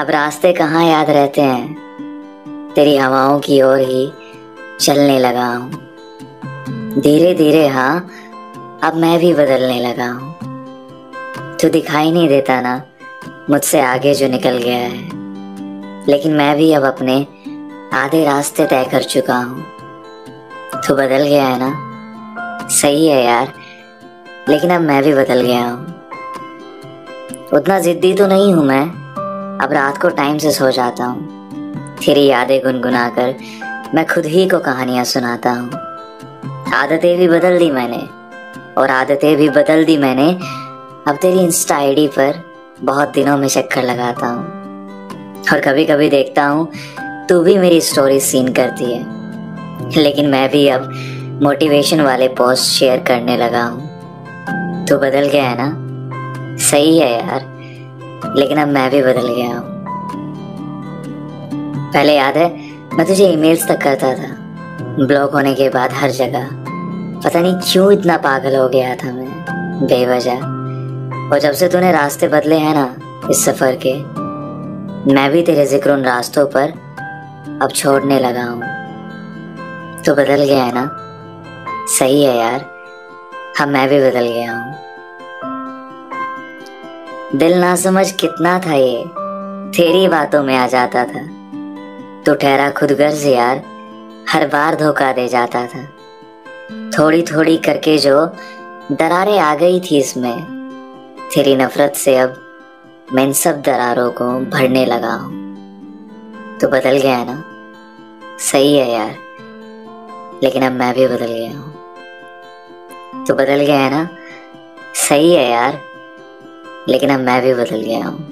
अब रास्ते कहाँ याद रहते हैं? तेरी हवाओं की ओर ही चलने लगा हूँ। धीरे धीरे हाँ अब मैं भी बदलने लगा हूँ। तू दिखाई नहीं देता ना, मुझसे आगे जो निकल गया है। लेकिन मैं भी अब अपने आधे रास्ते तय कर चुका हूँ। तू बदल गया है ना? सही है यार, लेकिन अब मैं भी बदल गया हूँ। उतना जिद्दी तो नहीं हूँ मैं। अब रात को टाइम से सो जाता हूँ। तेरी यादें गुनगुना कर मैं खुद ही को कहानियाँ सुनाता हूँ। आदतें भी बदल दी मैंने, और आदतें भी बदल दी मैंने। अब तेरी इंस्टा आईडी पर बहुत दिनों में चक्कर लगाता हूँ। और कभी कभी देखता हूँ, तू भी मेरी स्टोरी सीन करती है। लेकिन मैं भी अब मोटिवेशन वाले पोस्ट शेयर करने लगा हूँ। तू बदल गया है ना? सही है यार। लेकिन अब मैं भी बदल गया हूँ। पहले याद है, मैं तुझे ईमेल्स तक करता था। ब्लॉक होने के बाद हर जगह। पता नहीं क्यों इतना पागल हो गया था मैं। बेवजह। और जब से तूने रास्ते बदले हैं ना, इस सफ़र के, मैं भी तेरे ज़िक्र उन रास्तों पर अब छोड़ने लगा हूँ। तो बदल गया है ना? सही है यार। हाँ मैं भी बदल गया हूँ। दिल ना समझ कितना था ये। तेरी बातों में आ जाता था। तो ठहरा खुद गर्ज यार, हर बार धोखा दे जाता था। थोड़ी थोड़ी करके जो दरारें आ गई थी इसमें, तेरी नफरत से अब मैं इन सब दरारों को भरने लगा हूँ। तो बदल गया ना? सही है यार, लेकिन अब मैं भी बदल गया हूँ। तो बदल गया है ना? सही है यार। लेकिन अब मैं भी बदल गया हूँ।